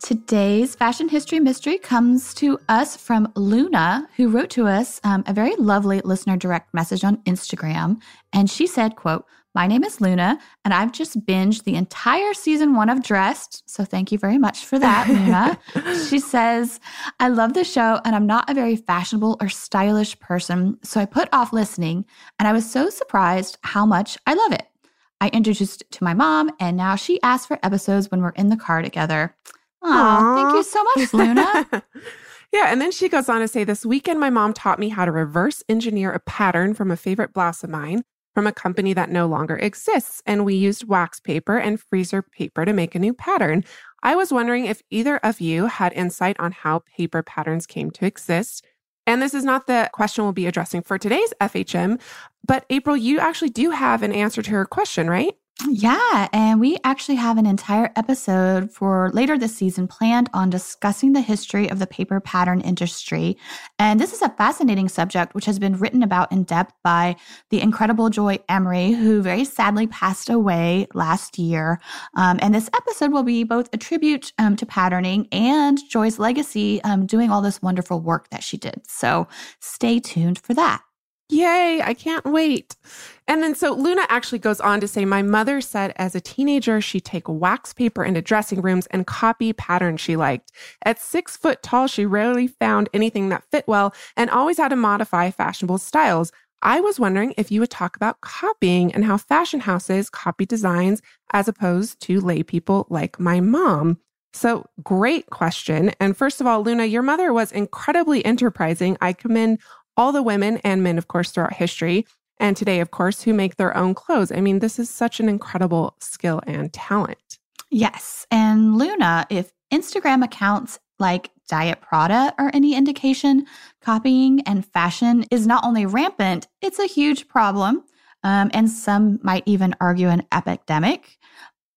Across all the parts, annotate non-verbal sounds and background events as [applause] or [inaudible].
Today's fashion history mystery comes to us from Luna, who wrote to us um, a very lovely listener direct message on Instagram. And she said, quote, my name is Luna, and I've just binged the entire season one of Dressed. So thank you very much for that, Luna. [laughs] she says, I love the show, and I'm not a very fashionable or stylish person. So I put off listening, and I was so surprised how much I love it. I introduced it to my mom, and now she asks for episodes when we're in the car together. Oh, thank you so much, Luna. [laughs] yeah. And then she goes on to say, This weekend, my mom taught me how to reverse engineer a pattern from a favorite blouse of mine from a company that no longer exists. And we used wax paper and freezer paper to make a new pattern. I was wondering if either of you had insight on how paper patterns came to exist. And this is not the question we'll be addressing for today's FHM, but April, you actually do have an answer to her question, right? Yeah, and we actually have an entire episode for later this season planned on discussing the history of the paper pattern industry. And this is a fascinating subject which has been written about in depth by the incredible Joy Emery, who very sadly passed away last year. Um, and this episode will be both a tribute um, to patterning and Joy's legacy um, doing all this wonderful work that she did. So stay tuned for that. Yay, I can't wait. And then so Luna actually goes on to say, My mother said as a teenager, she'd take wax paper into dressing rooms and copy patterns she liked. At six foot tall, she rarely found anything that fit well and always had to modify fashionable styles. I was wondering if you would talk about copying and how fashion houses copy designs as opposed to lay people like my mom. So, great question. And first of all, Luna, your mother was incredibly enterprising. I commend all the women and men, of course, throughout history, and today, of course, who make their own clothes. I mean, this is such an incredible skill and talent. Yes. And Luna, if Instagram accounts like Diet Prada are any indication, copying and fashion is not only rampant, it's a huge problem. Um, and some might even argue an epidemic.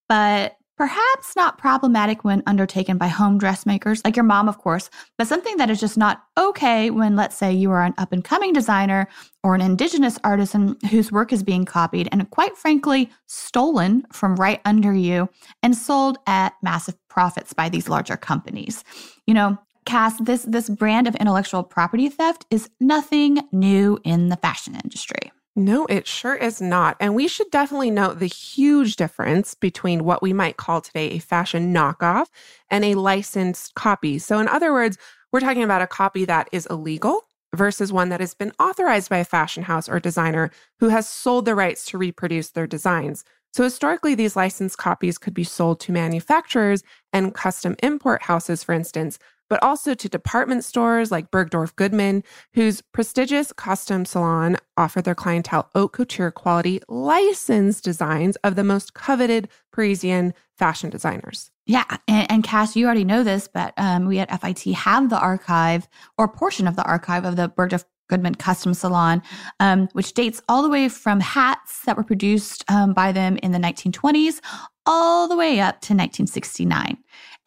But Perhaps not problematic when undertaken by home dressmakers, like your mom, of course, but something that is just not okay when, let's say, you are an up and coming designer or an indigenous artisan whose work is being copied and, quite frankly, stolen from right under you and sold at massive profits by these larger companies. You know, Cass, this, this brand of intellectual property theft is nothing new in the fashion industry. No, it sure is not. And we should definitely note the huge difference between what we might call today a fashion knockoff and a licensed copy. So, in other words, we're talking about a copy that is illegal versus one that has been authorized by a fashion house or designer who has sold the rights to reproduce their designs. So, historically, these licensed copies could be sold to manufacturers and custom import houses, for instance, but also to department stores like Bergdorf Goodman, whose prestigious custom salon offered their clientele haute couture quality licensed designs of the most coveted Parisian fashion designers. Yeah, and, and Cass, you already know this, but um, we at FIT have the archive or portion of the archive of the Bergdorf Goodman Custom Salon, um, which dates all the way from hats that were produced um, by them in the 1920s all the way up to 1969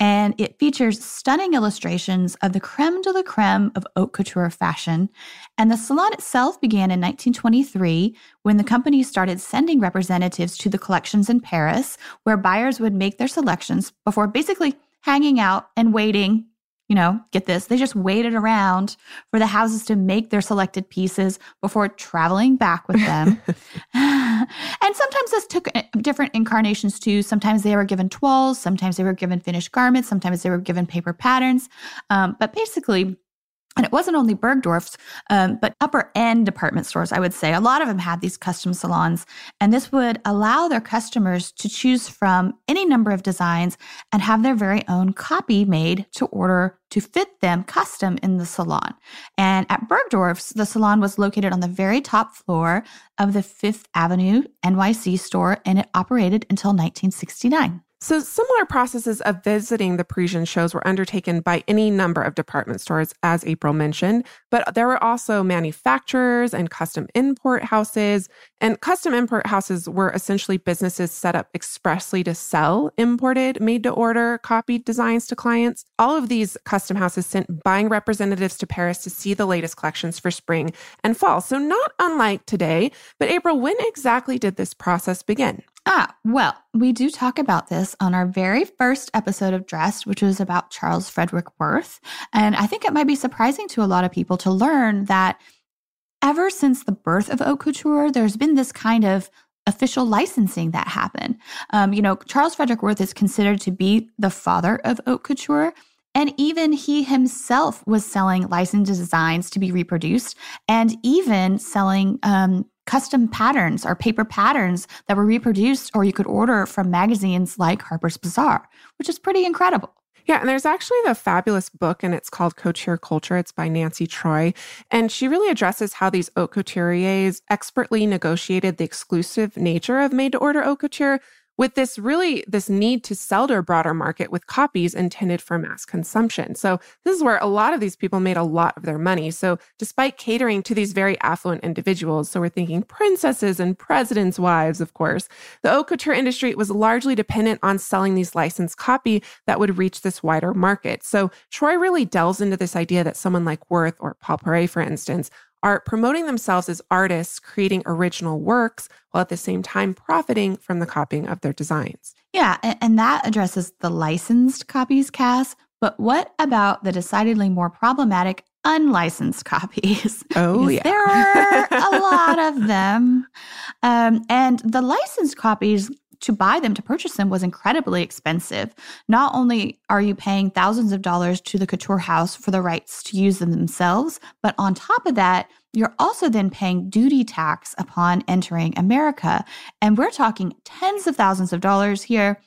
and it features stunning illustrations of the creme de la creme of haute couture fashion. And the salon itself began in 1923 when the company started sending representatives to the collections in Paris, where buyers would make their selections before basically hanging out and waiting you know, get this, they just waited around for the houses to make their selected pieces before traveling back with them. [laughs] and sometimes this took uh, different incarnations too. Sometimes they were given toiles, sometimes they were given finished garments, sometimes they were given paper patterns. Um, but basically, and it wasn't only Bergdorf's, um, but upper end department stores, I would say. A lot of them had these custom salons. And this would allow their customers to choose from any number of designs and have their very own copy made to order to fit them custom in the salon. And at Bergdorf's, the salon was located on the very top floor of the Fifth Avenue NYC store, and it operated until 1969. So, similar processes of visiting the Parisian shows were undertaken by any number of department stores, as April mentioned, but there were also manufacturers and custom import houses. And custom import houses were essentially businesses set up expressly to sell imported, made to order, copied designs to clients. All of these custom houses sent buying representatives to Paris to see the latest collections for spring and fall. So, not unlike today, but April, when exactly did this process begin? Ah, well, we do talk about this on our very first episode of Dressed, which was about Charles Frederick Worth. And I think it might be surprising to a lot of people to learn that ever since the birth of haute couture, there's been this kind of official licensing that happened. Um, you know, Charles Frederick Worth is considered to be the father of haute couture. And even he himself was selling licensed designs to be reproduced and even selling um, custom patterns or paper patterns that were reproduced or you could order from magazines like Harper's Bazaar, which is pretty incredible. Yeah, and there's actually the fabulous book, and it's called Couture Culture. It's by Nancy Troy. And she really addresses how these haute couturiers expertly negotiated the exclusive nature of made to order haute couture with this really this need to sell to a broader market with copies intended for mass consumption. So this is where a lot of these people made a lot of their money. So despite catering to these very affluent individuals, so we're thinking princesses and presidents' wives, of course, the haute couture industry was largely dependent on selling these licensed copy that would reach this wider market. So Troy really delves into this idea that someone like Worth or Paul Poiret, for instance, are promoting themselves as artists, creating original works, while at the same time profiting from the copying of their designs. Yeah, and that addresses the licensed copies, Cass. But what about the decidedly more problematic unlicensed [laughs] copies? Oh, yeah. There are a lot of [laughs] them. Um, and the licensed copies to buy them, to purchase them, was incredibly expensive. Not only are you paying thousands of dollars to the couture house for the rights to use them themselves, but on top of that, you're also then paying duty tax upon entering America. And we're talking tens of thousands of dollars here.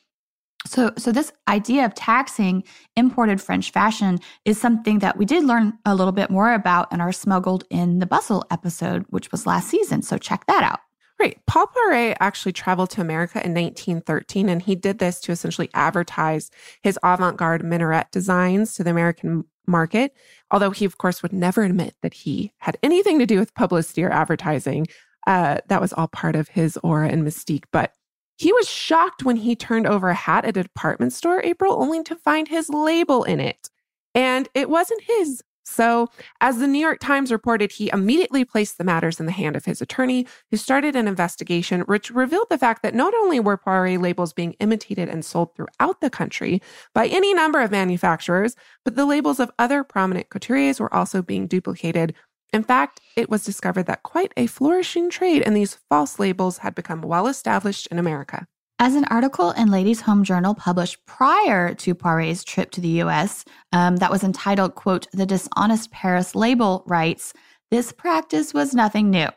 So, so this idea of taxing imported French fashion is something that we did learn a little bit more about in our Smuggled in the Bustle episode, which was last season. So check that out. Right. Paul Poiret actually traveled to America in 1913, and he did this to essentially advertise his avant garde minaret designs to the American market. Although he, of course, would never admit that he had anything to do with publicity or advertising. Uh, that was all part of his aura and mystique. But he was shocked when he turned over a hat at a department store, April, only to find his label in it. And it wasn't his. So, as the New York Times reported, he immediately placed the matters in the hand of his attorney, who started an investigation which revealed the fact that not only were Poiret labels being imitated and sold throughout the country by any number of manufacturers, but the labels of other prominent couturiers were also being duplicated. In fact, it was discovered that quite a flourishing trade in these false labels had become well established in America. As an article in Ladies Home Journal published prior to Poiret's trip to the US, um, that was entitled, quote, The Dishonest Paris Label writes, this practice was nothing new.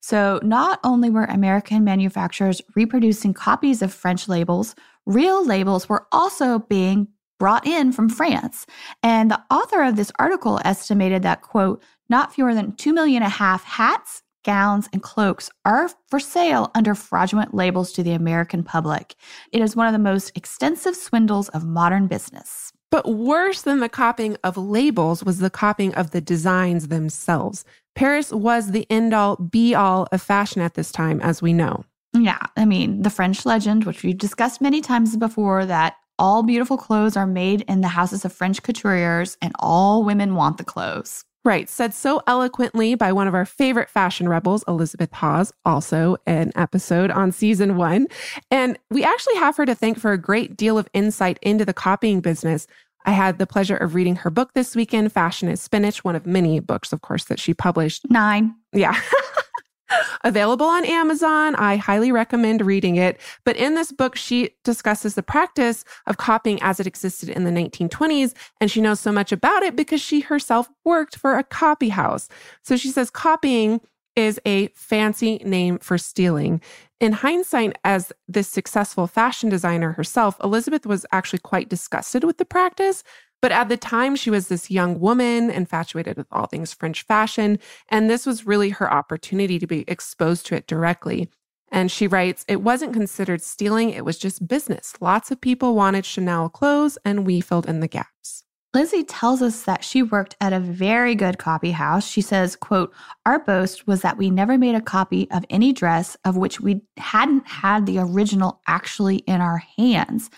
So, not only were American manufacturers reproducing copies of French labels, real labels were also being brought in from France. And the author of this article estimated that, quote, not fewer than 2 million and a half hats, gowns, and cloaks are for sale under fraudulent labels to the American public. It is one of the most extensive swindles of modern business. But worse than the copying of labels was the copying of the designs themselves. Paris was the end all be all of fashion at this time, as we know. Yeah, I mean, the French legend, which we've discussed many times before, that all beautiful clothes are made in the houses of French couturiers and all women want the clothes. Right, said so eloquently by one of our favorite fashion rebels, Elizabeth Hawes, also an episode on season one. And we actually have her to thank for a great deal of insight into the copying business. I had the pleasure of reading her book this weekend, Fashion is Spinach, one of many books, of course, that she published. Nine. Yeah. [laughs] Available on Amazon. I highly recommend reading it. But in this book, she discusses the practice of copying as it existed in the 1920s. And she knows so much about it because she herself worked for a copy house. So she says copying is a fancy name for stealing. In hindsight, as this successful fashion designer herself, Elizabeth was actually quite disgusted with the practice. But at the time, she was this young woman infatuated with all things French fashion. And this was really her opportunity to be exposed to it directly. And she writes, it wasn't considered stealing, it was just business. Lots of people wanted Chanel clothes, and we filled in the gaps. Lizzie tells us that she worked at a very good copy house. She says, quote, our boast was that we never made a copy of any dress of which we hadn't had the original actually in our hands.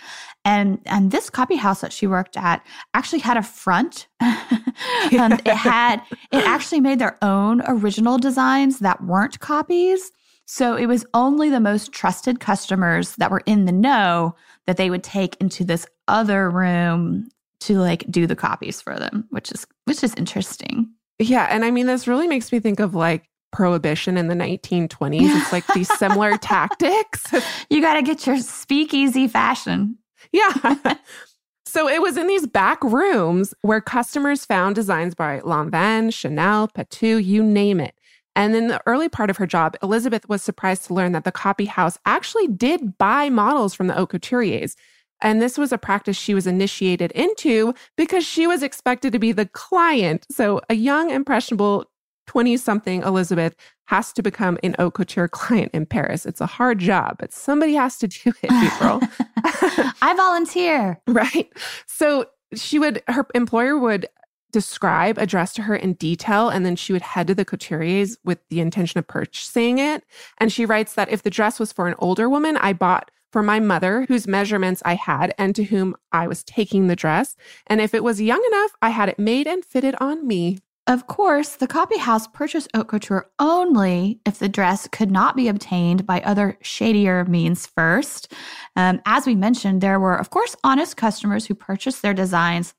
And and this copy house that she worked at actually had a front. [laughs] um, it had it actually made their own original designs that weren't copies. So it was only the most trusted customers that were in the know that they would take into this other room to like do the copies for them, which is which is interesting. Yeah, and I mean this really makes me think of like prohibition in the 1920s. It's like these [laughs] similar tactics. [laughs] You got to get your speakeasy fashion. Yeah. [laughs] so it was in these back rooms where customers found designs by Lanvin, Chanel, Patou, you name it. And in the early part of her job, Elizabeth was surprised to learn that the copy house actually did buy models from the haute couturiers. And this was a practice she was initiated into because she was expected to be the client. So a young, impressionable 20 something Elizabeth has to become an haute couture client in Paris. It's a hard job, but somebody has to do it, April. [laughs] I volunteer. [laughs] right. So she would, her employer would describe a dress to her in detail, and then she would head to the couturiers with the intention of purchasing it. And she writes that if the dress was for an older woman, I bought for my mother, whose measurements I had and to whom I was taking the dress. And if it was young enough, I had it made and fitted on me. Of course, the copy house purchased haute couture only if the dress could not be obtained by other shadier means first. Um, as we mentioned, there were, of course, honest customers who purchased their designs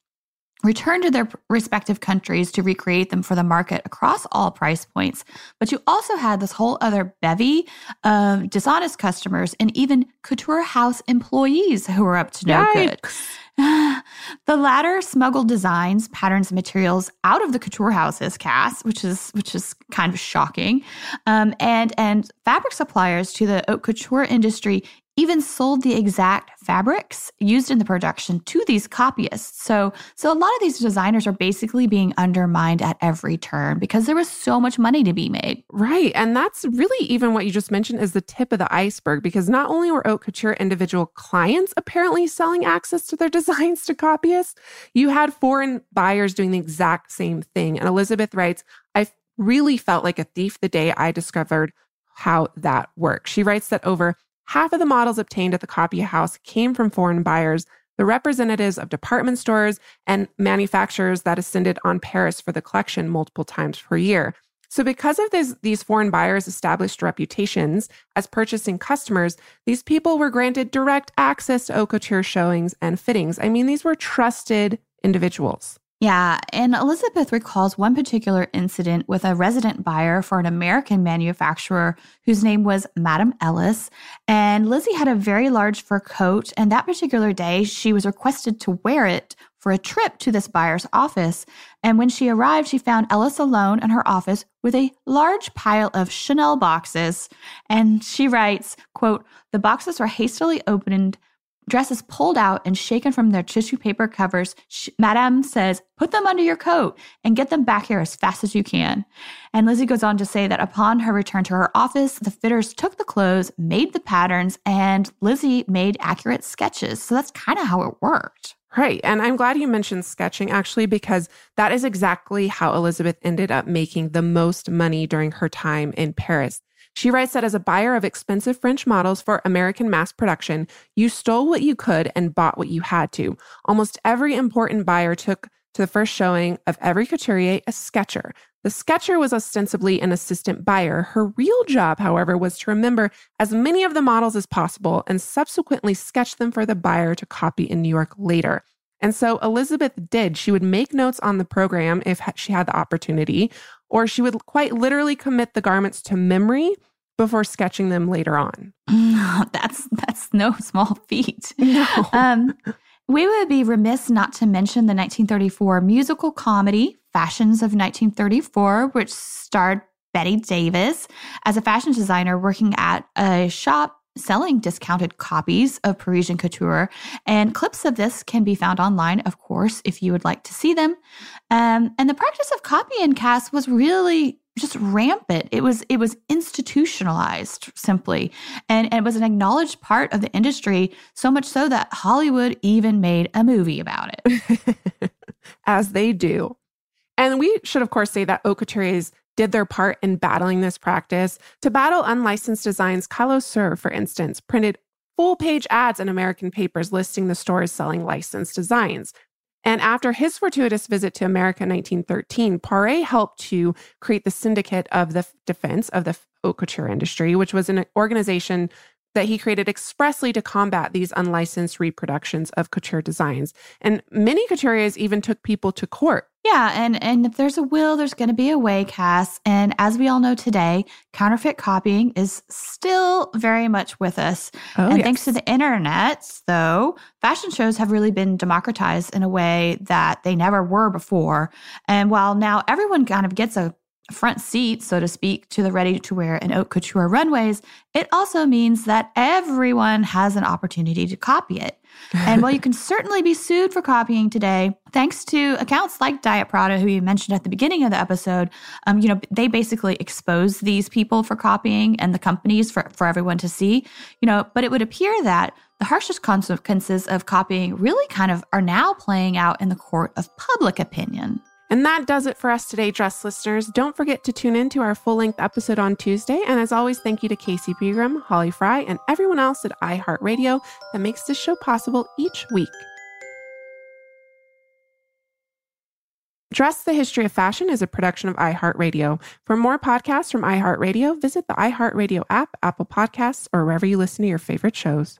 return to their respective countries to recreate them for the market across all price points. But you also had this whole other bevy of dishonest customers and even couture house employees who were up to no Yikes. good. [sighs] the latter smuggled designs, patterns, and materials out of the couture houses, Cass, which is which is kind of shocking, um, and and fabric suppliers to the haute couture industry even sold the exact fabrics used in the production to these copyists. So, so a lot of these designers are basically being undermined at every turn because there was so much money to be made. Right. And that's really even what you just mentioned is the tip of the iceberg because not only were haute couture individual clients apparently selling access to their [laughs] designs to copyists, you had foreign buyers doing the exact same thing. And Elizabeth writes, I really felt like a thief the day I discovered how that works. She writes that over Half of the models obtained at the copy house came from foreign buyers, the representatives of department stores and manufacturers that ascended on Paris for the collection multiple times per year. So, because of this, these foreign buyers' established reputations as purchasing customers, these people were granted direct access to haute couture showings and fittings. I mean, these were trusted individuals. Yeah, and Elizabeth recalls one particular incident with a resident buyer for an American manufacturer whose name was Madame Ellis. And Lizzie had a very large fur coat, and that particular day she was requested to wear it for a trip to this buyer's office. And when she arrived, she found Ellis alone in her office with a large pile of Chanel boxes. And she writes, quote, the boxes were hastily opened dresses pulled out and shaken from their tissue paper covers, Madame says, put them under your coat and get them back here as fast as you can. And Lizzie goes on to say that upon her return to her office, the fitters took the clothes, made the patterns, and Lizzie made accurate sketches. So that's kind of how it worked. Right. And I'm glad you mentioned sketching actually, because that is exactly how Elizabeth ended up making the most money during her time in Paris. She writes that as a buyer of expensive French models for American mass production, you stole what you could and bought what you had to. Almost every important buyer took to the first showing of every couturier a sketcher. The sketcher was ostensibly an assistant buyer. Her real job, however, was to remember as many of the models as possible and subsequently sketch them for the buyer to copy in New York later. And so Elizabeth did. She would make notes on the program if she had the opportunity, or she would quite literally commit the garments to memory before sketching them later on. [laughs] that's that's no [laughs] small feat. No. Um, we would be remiss not to mention the 1934 musical comedy Fashions of 1934, which starred Bette Davis as a fashion designer working at a shop selling discounted copies of Parisian couture. And clips of this can be found online, of course, if you would like to see them. Um, and the practice of copy and Cass was really just rampant. It was it was institutionalized simply, and, and it was an acknowledged part of the industry. So much so that Hollywood even made a movie about it, [laughs] as they do. And we should, of course, say that haute did their part in battling this practice. To battle unlicensed designs, Callot Soeurs, for instance, printed full page ads in American papers listing the stores selling licensed designs. And after his fortuitous visit to America in 1913, Poiret helped to create the Syndicate of the Defense of the Haute Couture Industry, which was an organization that he created expressly to combat these unlicensed reproductions of couture designs. And many couturiers even took people to court. Yeah, and and if there's a will, there's going to be a way, Cass. And as we all know today, counterfeit copying is still very much with us. Oh, and yes. thanks to the internet, though, fashion shows have really been democratized in a way that they never were before. And while now everyone kind of gets a front seat, so to speak, to the ready to wear and haute couture runways, it also means that everyone has an opportunity to copy it. and while you [laughs] can certainly be sued for copying today, thanks to accounts like Diet Prada, who you mentioned at the beginning of the episode, um, you know, they basically expose these people for copying and the companies for, for everyone to see, you know, but it would appear that the harshest consequences of copying really kind of are now playing out in the court of public opinion. And that does it for us today, Dressed listeners. Don't forget to tune in to our full length episode on Tuesday. And as always, thank you to Casey Pegram, Holly Fry, and everyone else at iHeartRadio that makes this show possible each week. Dressed the History of Fashion is a production of iHeartRadio. For more podcasts from iHeartRadio, visit the iHeartRadio app, Apple Podcasts, or wherever you listen to your favorite shows.